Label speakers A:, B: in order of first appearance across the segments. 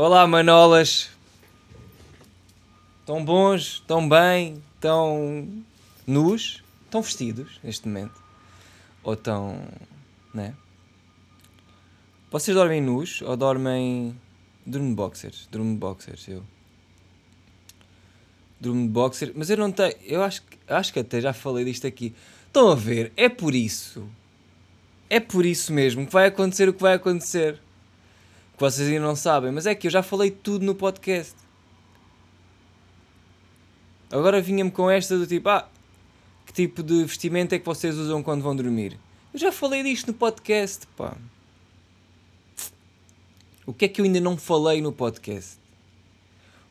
A: Olá, manolas. Estão bons? Estão bem? Estão nus? Estão vestidos neste momento? Ou estão. né? Vocês dormem nus ou dormem. Durmo de boxers? Durmo de boxers, eu. Durmo de boxers, mas eu não tenho. Eu acho, acho que até já falei disto aqui. Estão a ver? É por isso. É por isso mesmo que vai acontecer o que vai acontecer. Que vocês ainda não sabem, mas é que eu já falei tudo no podcast. Agora vinha-me com esta do tipo, ah, que tipo de vestimento é que vocês usam quando vão dormir? Eu já falei disto no podcast, pá. O que é que eu ainda não falei no podcast?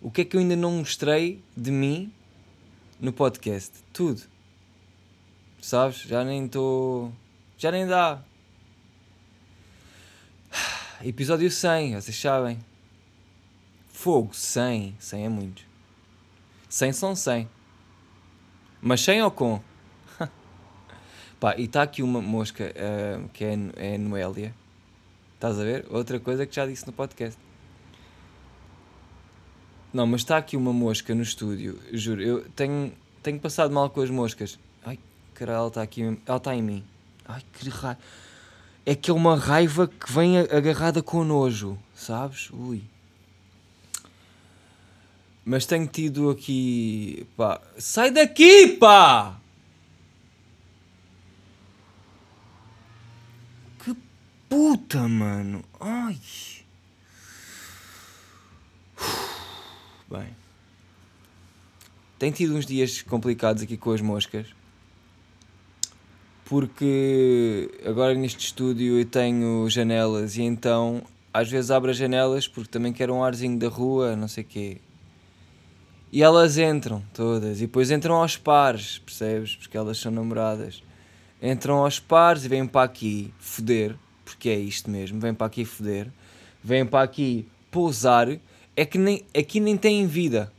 A: O que é que eu ainda não mostrei de mim no podcast? Tudo. Sabes? Já nem estou. Já nem dá. Episódio 100, vocês sabem. Fogo, 100. 100 é muito. 100 são 100. Mas 100 ou com? Pá, e está aqui uma mosca ah, que é, é Noélia. Estás a ver? Outra coisa que já disse no podcast. Não, mas está aqui uma mosca no estúdio, juro. Eu tenho, tenho passado mal com as moscas. Ai, caralho, ela está aqui mesmo. Ela está em mim. Ai, que raiva. É que é uma raiva que vem agarrada com nojo, sabes? Ui. Mas tenho tido aqui. pá. Sai daqui, pá! Que puta, mano. Ai. Bem. Tenho tido uns dias complicados aqui com as moscas. Porque agora neste estúdio eu tenho janelas e então às vezes abro as janelas porque também quero um arzinho da rua, não sei quê. E elas entram todas e depois entram aos pares, percebes? Porque elas são namoradas. Entram aos pares e vêm para aqui foder, porque é isto mesmo, vêm para aqui foder, vêm para aqui pousar, é que nem, aqui nem têm vida.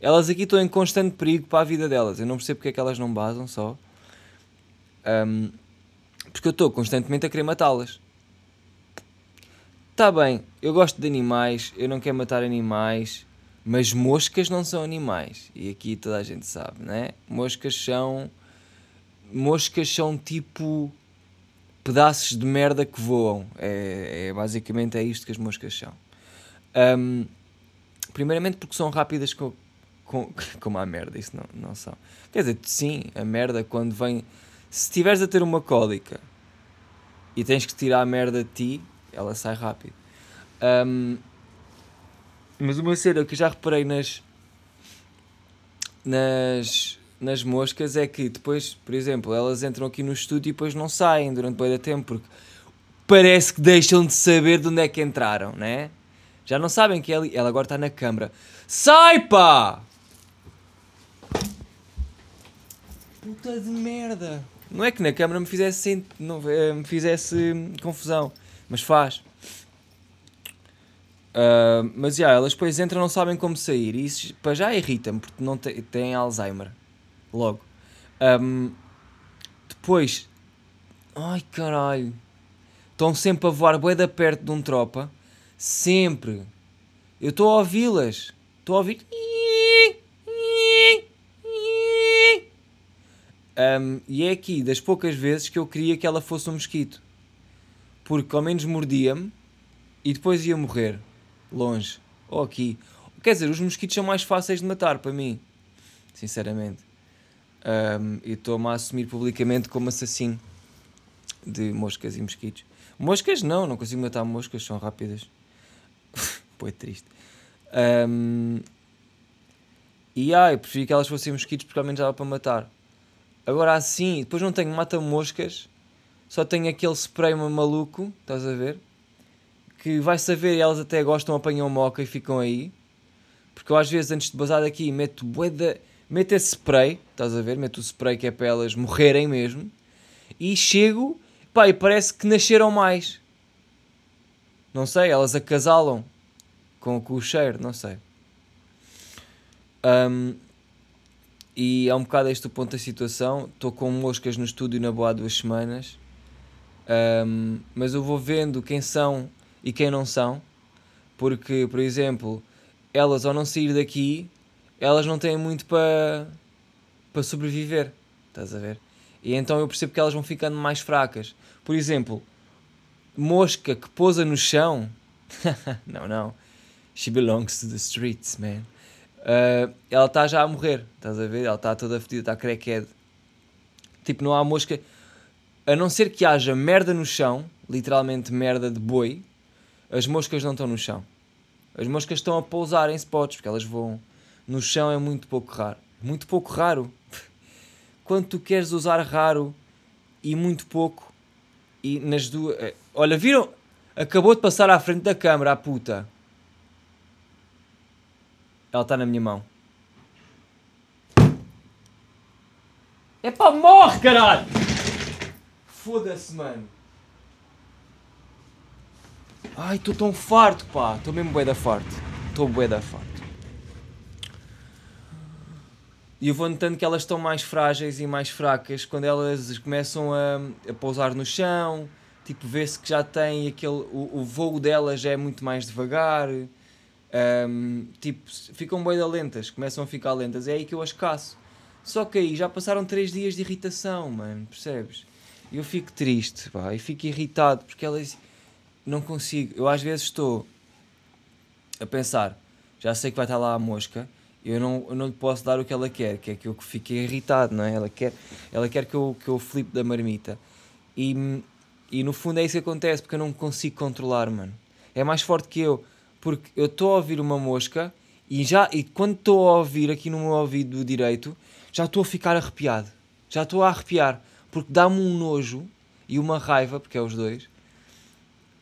A: Elas aqui estão em constante perigo para a vida delas. Eu não percebo porque é que elas não basam só. Ahm, porque eu estou constantemente a querer matá-las. Está bem, eu gosto de animais, eu não quero matar animais, mas moscas não são animais. E aqui toda a gente sabe, né? Moscas são. Moscas são tipo. pedaços de merda que voam. É, é- basicamente é isto que as moscas são. Ahm, primeiramente porque são rápidas com, com, como a merda, isso não, não são. Quer dizer, sim, a merda quando vem. Se estiveres a ter uma cólica e tens que tirar a merda de ti, ela sai rápido. Ahm, mas uma cena que já reparei nas, nas, nas moscas é que depois, por exemplo, elas entram aqui no estúdio e depois não saem durante bem da tempo porque parece que deixam de saber de onde é que entraram, né? Já não sabem que é ali. Ela agora está na câmara. Sai pá! Puta de merda! Não é que na câmara me fizesse, não, eh, me fizesse hum, confusão, mas faz. Ah, mas já, elas depois entram não sabem como sair. E isso para já irrita-me, porque não têm Alzheimer. Logo. Ahm, depois. Ai caralho. Estão sempre a voar bué da perto de um tropa. Sempre. Eu estou a ouvi-las. Estou a ouvir. Ahm, e é aqui das poucas vezes que eu queria que ela fosse um mosquito. Porque ao menos mordia-me e depois ia morrer. Longe. Ou aqui. Quer dizer, os mosquitos são mais fáceis de matar para mim. Sinceramente. Ahm, e estou-me a assumir publicamente como assassino de moscas e mosquitos. Moscas não, não consigo matar moscas, são rápidas. Pô, é triste. Ahm, e ah, eu que elas fossem mosquitos porque ao menos dava para matar. Agora assim, depois não tenho mata-moscas, só tenho aquele spray maluco, estás a ver? Que vai saber e elas até gostam, apanham moca e ficam aí. Porque eu às vezes antes de basar daqui meto bué da- meto esse spray, estás a ver? Meto o spray que é para elas morrerem mesmo. E chego, pá, e parece que nasceram mais. Não sei, elas acasalam com, com o cheiro, não sei. Ahm, e é um bocado este o ponto da situação. Estou com moscas no estúdio na boa há duas semanas. Ahm, mas eu vou vendo quem são e quem não são. Porque, por exemplo, elas ao não sair daqui, elas não têm muito para para sobreviver. Estás a ver? E então eu percebo que elas vão ficando mais fracas. Por exemplo, mosca que pousa no chão. não, não. She belongs to the streets, man. Uh, ela está já a morrer, estás a ver? Ela está toda fedida, está crackhead. Tipo, não há mosca. A não ser que haja merda no chão, literalmente merda de boi, as moscas não estão no chão. As moscas estão a pousar em spots, porque elas voam. No chão é muito pouco raro. Muito pouco raro. Quando tu queres usar raro e muito pouco, e nas duas. Eh, olha, viram? Acabou de passar à frente da câmara, a puta. Ela está na minha mão. É pá, morre, caralho! Foda-se, mano. Ai, estou tão farto, pá. Estou mesmo bué da farto. Estou bué da farto. E eu vou notando que elas estão mais frágeis e mais fracas quando elas começam a, a pousar no chão. Tipo, vê-se que já tem aquele. O, o voo delas já é muito mais devagar. Um, tipo, ficam bem lentas, começam a ficar lentas. É aí que eu as caço. Só que aí já passaram 3 dias de irritação, mano, percebes? Eu fico triste, pá, e fico irritado porque elas não consigo. Eu às vezes estou a pensar, já sei que vai estar lá a mosca, eu não, eu não lhe posso dar o que ela quer, que é que eu fique irritado, não é? Ela quer, ela quer que eu, que eu flipe da marmita. E, e no fundo é isso que acontece, porque eu não consigo controlar, mano. É mais forte que eu porque eu estou a ouvir uma mosca e já e quando estou a ouvir aqui no meu ouvido direito, já estou a ficar arrepiado. Já estou a arrepiar, porque dá-me um nojo e uma raiva, porque é os dois.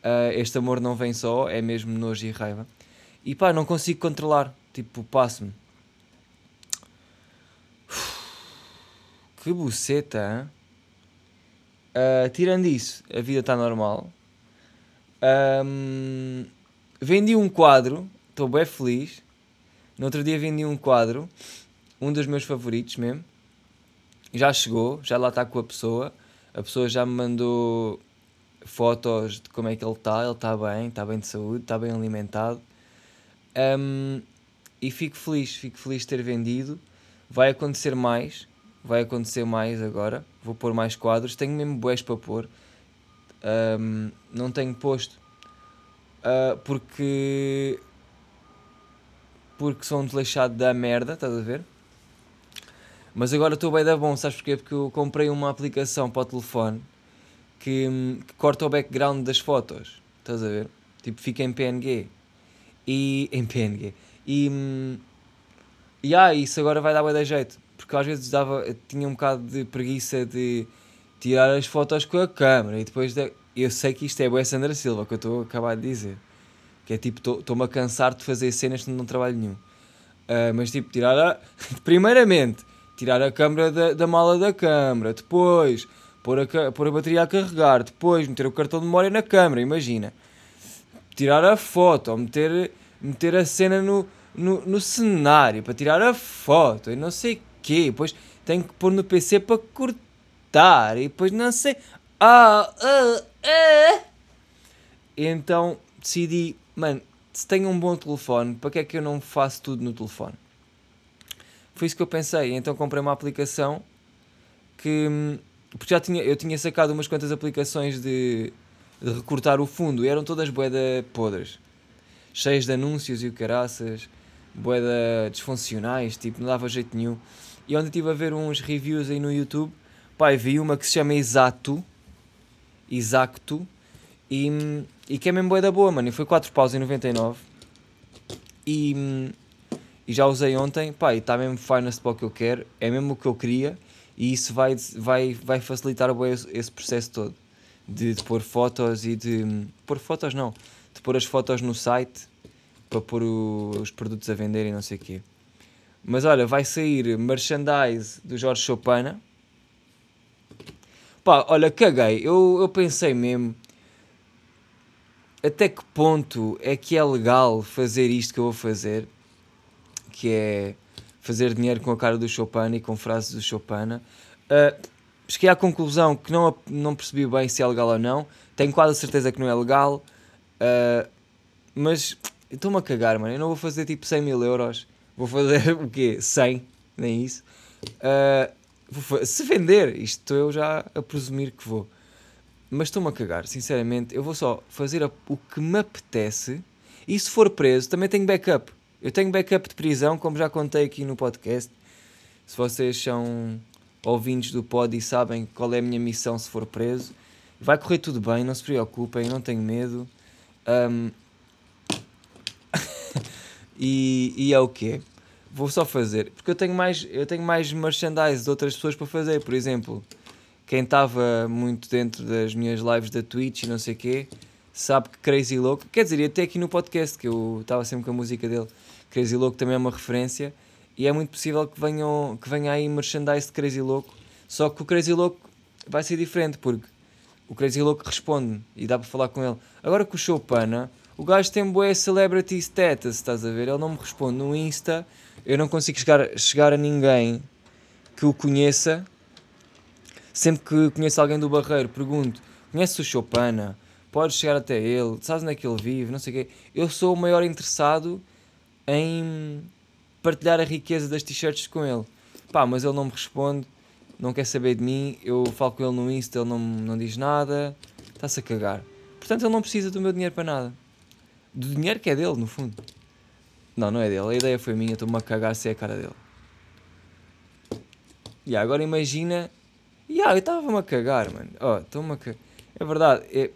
A: Uh, este amor não vem só, é mesmo nojo e raiva. E pá, não consigo controlar. Tipo, passo-me. Que buceta, uh, tirando isso, a vida está normal. Um, Vendi um quadro, estou bem feliz. No outro dia vendi um quadro, um dos meus favoritos mesmo. Já chegou, já lá está com a pessoa. A pessoa já me mandou fotos de como é que ele está. Ele está bem, está bem de saúde, está bem alimentado. Um, e fico feliz, fico feliz de ter vendido. Vai acontecer mais, vai acontecer mais agora. Vou pôr mais quadros. Tenho mesmo boés para pôr. Um, não tenho posto uh, porque porque sou um desleixado da merda, estás a ver? Mas agora estou bem da bom, sabes porquê? Porque eu comprei uma aplicação para o telefone que, que, corta o background das fotos, estás a ver? Tipo, fica em PNG. E. em PNG. E. E ah, isso agora vai dar bem da jeito. Porque às vezes dava, tinha um bocado de preguiça de tirar as fotos com a câmera e depois de, eu sei que isto é boa Sandra Silva, que eu estou a acabar de dizer. Que é tipo, estou-me a cansar de fazer cenas que não trabalho nenhum. Uh, mas tipo, tirar a. Primeiramente, tirar a câmera da, da mala da câmera. Depois, pôr a, pôr a bateria a carregar. Depois, meter o cartão de memória na câmera. Imagina. Tirar a foto, meter, meter a cena no, no, no cenário para tirar a foto e não sei o quê. Depois tenho que pôr no PC para cortar. E depois não sei. Ah, ah, ah. Então decidi, mano, se tenho um bom telefone, para que é que eu não faço tudo no telefone? Foi isso que eu pensei. Então comprei uma aplicação que. Porque já tinha, eu tinha sacado umas quantas aplicações de, de recortar o fundo e eram todas boeda podres, cheias de anúncios e o caraças, boeda disfuncionais, tipo, não dava jeito nenhum. E onde estive a ver uns reviews aí no YouTube, pai, vi uma que se chama Exato Exacto. E, e que é mesmo boa da boa, mano. E foi 4 paus em 99 e, e já usei ontem, pá, e está mesmo finest para o que eu quero, é mesmo o que eu queria. E isso vai, vai, vai facilitar esse, esse processo todo. De, de pôr fotos e de pôr fotos não, de pôr as fotos no site para pôr o, os produtos a vender e não sei o quê. Mas olha, vai sair merchandise do Jorge Chopana Pá, olha, caguei. Eu, eu pensei mesmo. Até que ponto é que é legal fazer isto que eu vou fazer? Que é fazer dinheiro com a cara do Chopin e com frases do Chopin. Uh, cheguei à conclusão que não, não percebi bem se é legal ou não. Tenho quase a certeza que não é legal. Uh, mas Estou-me a cagar, mano. Eu não vou fazer tipo 100 mil euros. Vou fazer o quê? 100? Nem isso. Uh, se vender, isto estou eu já a presumir que vou. Mas estou-me a cagar, sinceramente. Eu vou só fazer o que me apetece. E se for preso, também tenho backup. Eu tenho backup de prisão, como já contei aqui no podcast. Se vocês são ouvintes do pod e sabem qual é a minha missão se for preso, vai correr tudo bem, não se preocupem, não tenho medo. Um... e, e é o quê? Vou só fazer, porque eu tenho mais, eu tenho mais merchandise de outras pessoas para fazer, por exemplo, quem estava muito dentro das minhas lives da Twitch e não sei o quê, sabe que Crazy Louco, quer dizer, até aqui no podcast, que eu estava sempre com a música dele, Crazy Louco também é uma referência, e é muito possível que, venham, que venha aí merchandise de Crazy Louco. Só que o Crazy Louco vai ser diferente, porque o Crazy Louco responde e dá para falar com ele. Agora com o Chopana, o gajo tem boé celebrity status, estás a ver? Ele não me responde no Insta, eu não consigo chegar, chegar a ninguém que o conheça. Sempre que conheço alguém do Barreiro, pergunto: conheces o Chopana? Podes chegar até ele? Sabes onde é que ele vive? Não sei o quê. Eu sou o maior interessado em partilhar a riqueza das t-shirts com ele. Pá, mas ele não me responde, não quer saber de mim, eu falo com ele no Insta, ele não, não diz nada, está-se a cagar. Portanto, ele não precisa do meu dinheiro para nada. Do dinheiro que é dele, no fundo. Não, não é dele, a ideia foi minha, estou-me a cagar se é a cara dele. E agora imagina. E yeah, eu estava-me a cagar, mano. Oh, estou-me a cagar. É verdade. É...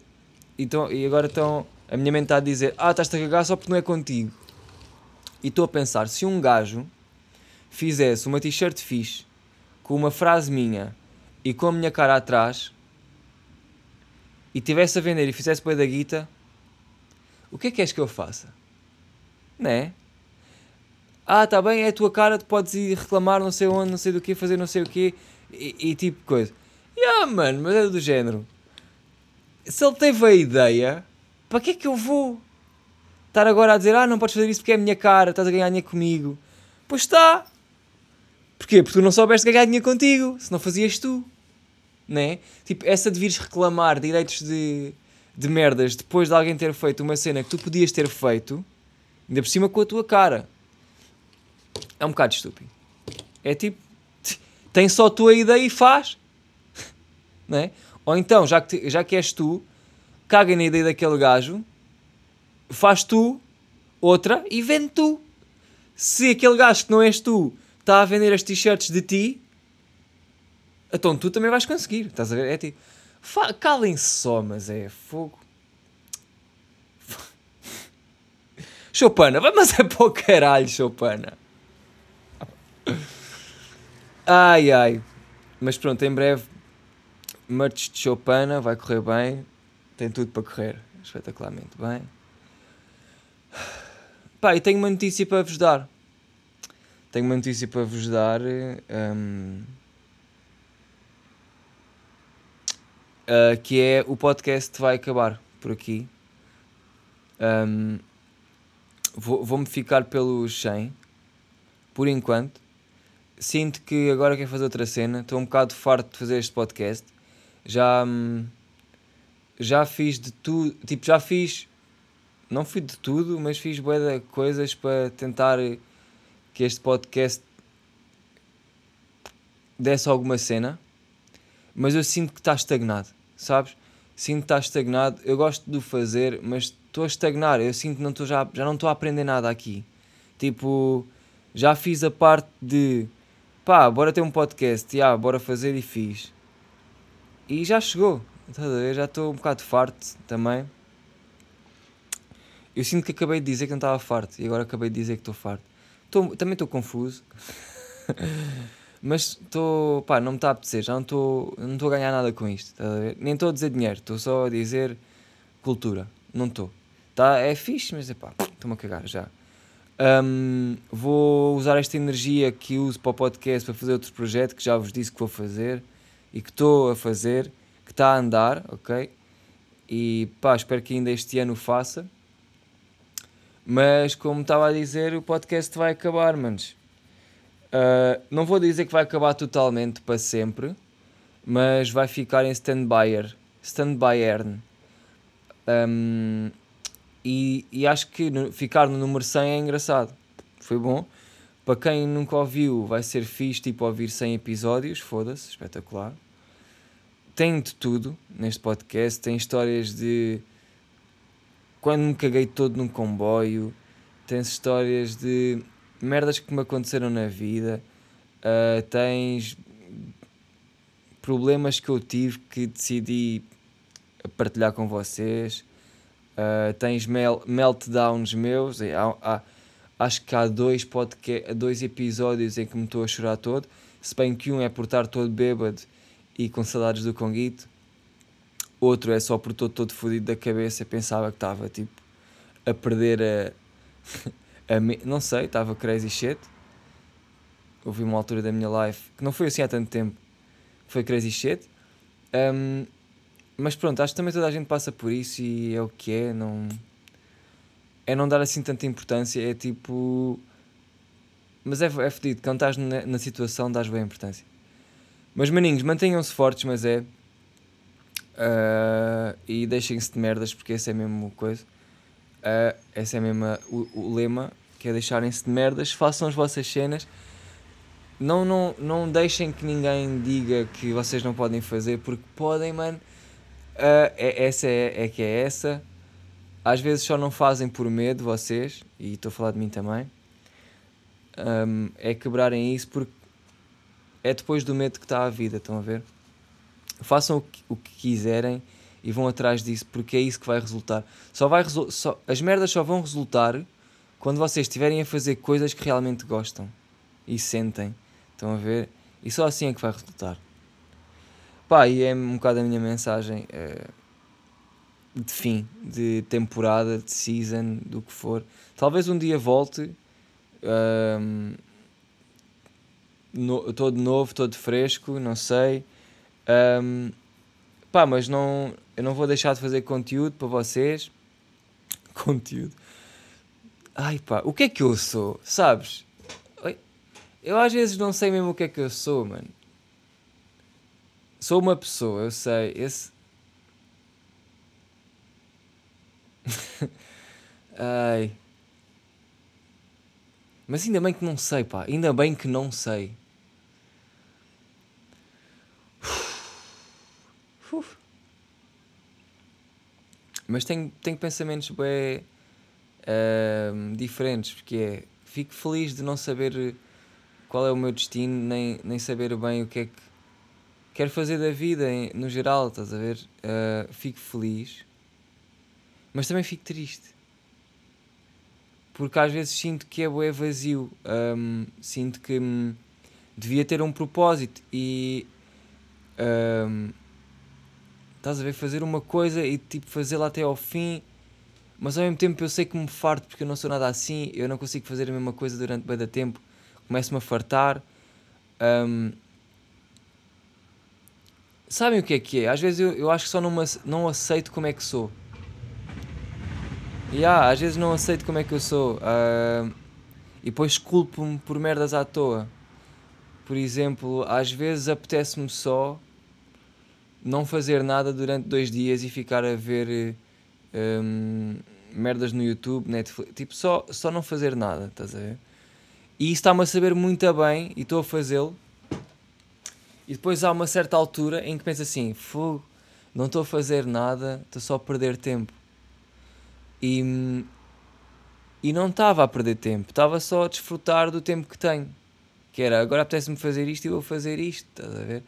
A: Então, e agora estão. A minha mente está a dizer: Ah, estás-te a cagar só porque não é contigo. E estou a pensar, se um gajo fizesse uma t-shirt fixe, com uma frase minha e com a minha cara atrás, e tivesse a vender e fizesse boi da guita, o que é que és que eu faça? Não é? Ah, tá bem, é a tua cara, tu podes ir reclamar não sei onde, não sei do que, fazer não sei o quê, e, tipo coisa. Yeah, mano, mas é do género. Se ele teve a ideia, para que é que eu vou? estar agora a dizer, ah, não podes fazer isso porque é a minha cara, estás a ganhar dinheiro comigo. Pois está. Porquê? Porque tu não soubeste ganhar dinheiro contigo, se não fazias tu. Né? Tipo, essa de vires reclamar direitos de, de merdas depois de alguém ter feito uma cena que tu podias ter feito, ainda por cima com a tua cara. É um bocado estúpido. É tipo, tem só a tua ideia e faz. Né? Ou então, já que, já que és tu, caga na ideia daquele gajo faz tu outra e vende tu. Se aquele gajo que não és tu está a vender as t-shirts de ti, então tu também vais conseguir. Estás a ver? É tipo, calem-se só, mas é fogo. Chopana, vai mas é para o caralho, Chopana. Ai ai. Mas pronto, em breve, merch de Chopana vai correr bem. Tem tudo para correr espetacularmente bem. Pá, e tenho uma notícia para vos dar. Tenho uma notícia para vos dar. Um, uh, ah, que é o podcast vai acabar por aqui. Um, Vou-me ficar pelos 100 por enquanto. Sinto que agora quero fazer outra cena. Estou um bocado farto de fazer este podcast. Já, hum, já fiz de tudo. Tipo, já fiz não fui de tudo, mas fiz de coisas para tentar que este podcast desse alguma cena, mas eu sinto que está estagnado, sabes? Sinto que está estagnado. Eu gosto de fazer, mas estou a estagnar. Eu sinto que não estou já, já não estou a aprender nada aqui. Tipo, já fiz a parte de pá, bora ter um podcast, yeah, bora fazer e fiz. E já chegou, já estou um bocado farto também. Eu sinto que acabei de dizer que não estava farto e agora acabei de dizer que estou farto. Tô, também estou confuso. Mas estou. pá, não me está a apetecer. Já não estou não a ganhar nada com isto. A Nem estou a dizer dinheiro, estou só a dizer cultura. Não estou. Tá, é fixe, mas é pá, estou-me a cagar já. Um, vou usar esta energia que uso para o podcast para fazer outro projeto que já vos disse que vou fazer e que estou a fazer, que está a andar, ok? E pá, espero que ainda este ano faça. Mas, como estava a dizer, o podcast vai acabar, manos. Uh, não vou dizer que vai acabar totalmente para sempre, mas vai ficar em stand-by. Stand-by Um, E, e acho que ficar no número 100 é engraçado. Foi bom. Para quem nunca ouviu, vai ser fixe tipo ouvir 100 episódios. Foda-se, espetacular. Tem de tudo neste podcast. Tem histórias de quando me caguei todo num comboio. Tens histórias de merdas que me aconteceram na vida. Uh, tens problemas que eu tive que decidi partilhar com vocês. Uh, tens mel meltdowns meus. Há, há, acho que há dois, dois episódios em que me estou a chorar todo. Se bem que um é por estar todo bêbado e com saudades do Conguito. Outro é só por estou todo fodido da cabeça. Pensava que estava tipo a perder a. a me... não sei, estava crazy shit. Houve uma altura da minha life que não foi assim há tanto tempo. Foi crazy shit. Um, mas pronto, acho que também toda a gente passa por isso e é o que é. Não é não dar assim tanta importância, é tipo. Mas é, é fedido, quando estás na, na situação, dás bem importância. Mas maninhos, mantenham-se fortes, mas é. Uh, e deixem-se de merdas, porque essa é mesmo coisa. Uh, essa é mesmo a, o, o, lema, que é deixarem-se de merdas, façam as vossas cenas. Não, não, não deixem que ninguém diga que vocês não podem fazer, porque podem, mano. Uh, é, essa é, é que é essa às vezes só não fazem por medo vocês, e estou a falar de mim também, um, é quebrarem isso porque é depois do medo que está a vida, estão a ver? Façam o que, o que quiserem e vão atrás disso porque é isso que vai resultar. Só vai só, as merdas só vão resultar quando vocês estiverem a fazer coisas que realmente gostam e sentem, estão a ver? E só assim é que vai resultar. Pá, e é um bocado a minha mensagem. É de fim, de temporada, de season, do que for. Talvez um dia volte um, no, todo novo, todo fresco, não sei. Um, pá, mas não, eu não vou deixar de fazer conteúdo para vocês. Conteúdo. Ai pá, o que é que eu sou? Sabes? Eu às vezes não sei mesmo o que é que eu sou, mano. Sou uma pessoa, eu sei. Esse, Ai. Mas ainda bem que não sei, pá. Ainda bem que não sei. Mas tenho, tenho pensamentos bem uh, diferentes, porque é, fico feliz de não saber qual é o meu destino, nem, nem saber bem o que é que quero fazer da vida no geral, estás a ver? Uh, fico feliz mas também fico triste. Porque às vezes sinto que é bué vazio. Um, sinto que hum, devia ter um propósito e. Um, estás a ver? Fazer uma coisa e tipo fazê-la até ao fim. Mas ao mesmo tempo eu sei que me farto porque eu não sou nada assim. Eu não consigo fazer a mesma coisa durante bem da tempo. Começo-me a fartar. Um, sabem o que é que é? Às vezes eu, eu acho que só não, não aceito como é que sou. Yeah, às vezes não aceito como é que eu sou. Uh, e depois culpo-me por merdas à toa. Por exemplo, às vezes apetece-me só não fazer nada durante dois dias e ficar a ver um, merdas no YouTube, Netflix. Tipo, só, só não fazer nada, estás a ver? E isso está-me a saber muito bem e estou a fazê-lo. E depois há uma certa altura em que penso assim: fogo, não estou a fazer nada, estou só a perder tempo. E, e não estava a perder tempo, estava só a desfrutar do tempo que tenho. Que era, agora apetece-me fazer isto e vou fazer isto, estás a ver?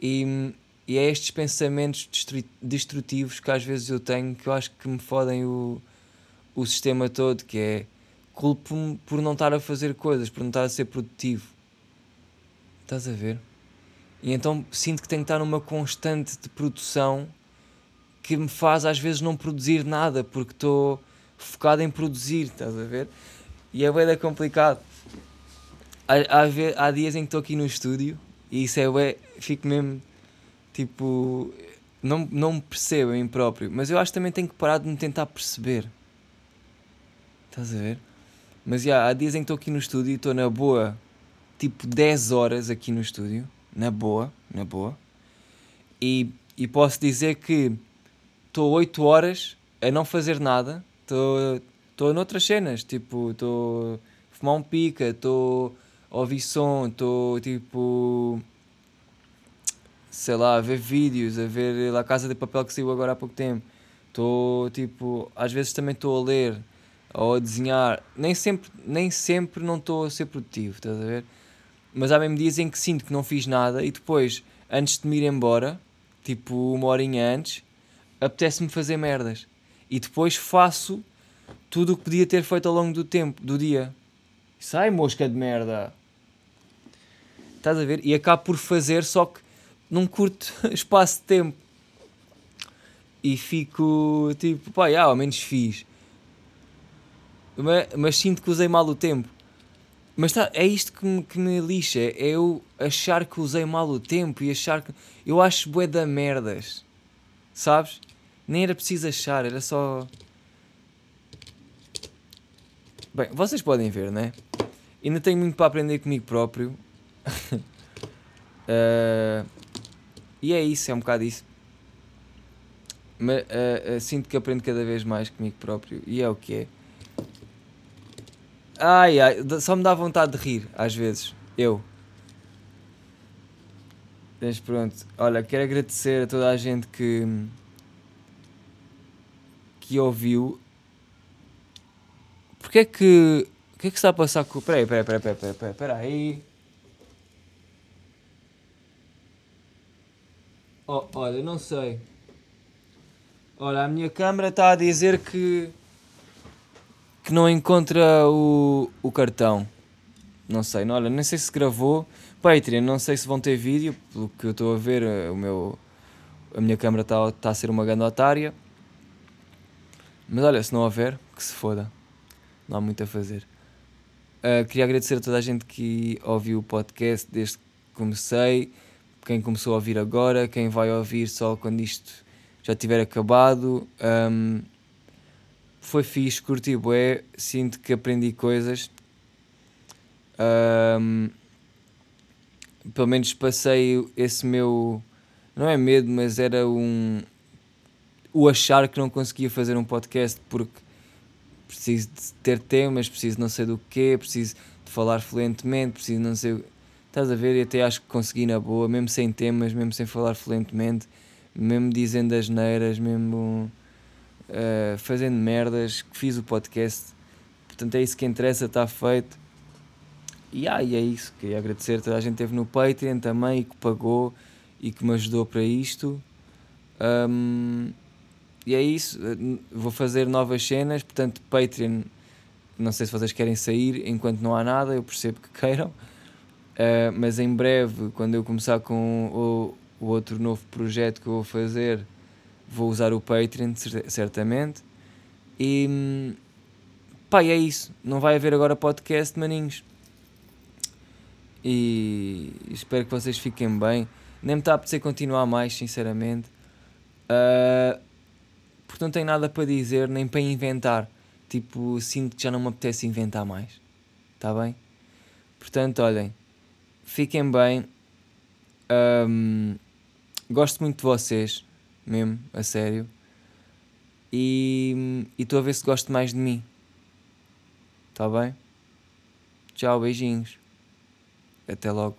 A: E, e é estes pensamentos destrutivos que às vezes eu tenho que eu acho que me fodem o, o sistema todo, que é culpo-me por não estar a fazer coisas, por não estar a ser produtivo. Estás a ver? E então sinto que tenho que estar numa constante de produção que me faz às vezes não produzir nada porque estou focado em produzir, estás a ver? E é bem complicado. Há, há, há dias em que estou aqui no estúdio e isso é bem, fico mesmo tipo. Não, não me percebo a mim próprio, mas eu acho que também tenho que parar de me tentar perceber. Estás a ver? Mas já, há dias em que estou aqui no estúdio e estou na boa, tipo 10 horas aqui no estúdio, na boa, na boa, e, e posso dizer que estou 8 horas a não fazer nada Estou noutras cenas, tipo, estou a fumar um pica, estou a ouvir som, estou tipo. sei lá, a ver vídeos, a ver La Casa de Papel que saiu agora há pouco tempo. Estou tipo. às vezes também estou a ler ou a desenhar. Nem sempre, nem sempre não estou a ser produtivo, estás a ver? Mas há mesmo dias em que sinto que não fiz nada e depois, antes de me ir embora, tipo uma horinha antes, apetece-me fazer merdas. E depois faço tudo o que podia ter feito ao longo do tempo, do dia. Sai, mosca de merda! Estás a ver? E acabo por fazer, só que num curto espaço de tempo. E fico tipo, pá, já, ao menos fiz. Mas, mas, sinto que usei mal o tempo. Mas tá, é isto que me, que me lixa. É eu achar que usei mal o tempo e achar que. Eu acho bué da merdas. Sabes? Nem era preciso achar, era só. Bem, vocês podem ver, né? Ainda tenho muito para aprender comigo próprio. uh, e é isso, é um bocado isso. Mas uh, uh, sinto que aprendo cada vez mais comigo próprio. E é o que é. Ai ai, só me dá vontade de rir, às vezes. Eu. Mas pronto, olha, quero agradecer a toda a gente que que ouviu. Porque é que. O que é que está a passar com. Peraí, peraí, peraí, peraí, peraí, peraí, peraí. Oh, olha, não sei. Olha, a minha câmera está a dizer que. Que não encontra o, o cartão. Não sei, não, olha, nem sei se gravou. Patreon, não sei se vão ter vídeo, pelo que eu estou a ver, o meu, a minha câmera está tá a ser uma grande otária. Mas olha, se não houver, que se foda. Não há muito a fazer. Uh, queria agradecer a toda a gente que ouviu o podcast desde que comecei, quem começou a ouvir agora, quem vai ouvir só quando isto já tiver acabado. Um, foi fixe, curti bué, sinto que aprendi coisas. Um, pelo menos passei esse meu. Não é medo, mas era um, o achar que não conseguia fazer um podcast porque preciso de ter temas, preciso não sei do quê, preciso de falar fluentemente, preciso não sei. Estás a ver? E até acho que consegui na boa, mesmo sem temas, mesmo sem falar fluentemente, mesmo dizendo as neiras, mesmo uh, fazendo merdas, que fiz o podcast. Portanto, é isso que interessa, está feito. E, ah, e é isso. Queria agradecer a toda a gente que esteve no Patreon também e que pagou e que me ajudou para isto. Um, e é isso. Vou fazer novas cenas, portanto, Patreon. Não sei se vocês querem sair enquanto não há nada, eu percebo que queiram. Uh, mas em breve, quando eu começar com o, o outro novo projeto que eu vou fazer, vou usar o Patreon, certamente. E pá, é isso. Não vai haver agora podcast, maninhos. E espero que vocês fiquem bem. Nem me está a apetecer continuar mais, sinceramente. Uh, porque não tenho nada para dizer nem para inventar. Tipo, sinto que já não me apetece inventar mais. Está bem? Portanto, olhem, fiquem bem. Um, gosto muito de vocês, mesmo, a sério. E estou a ver se gosto mais de mim. Está bem? Tchau, beijinhos. Até logo.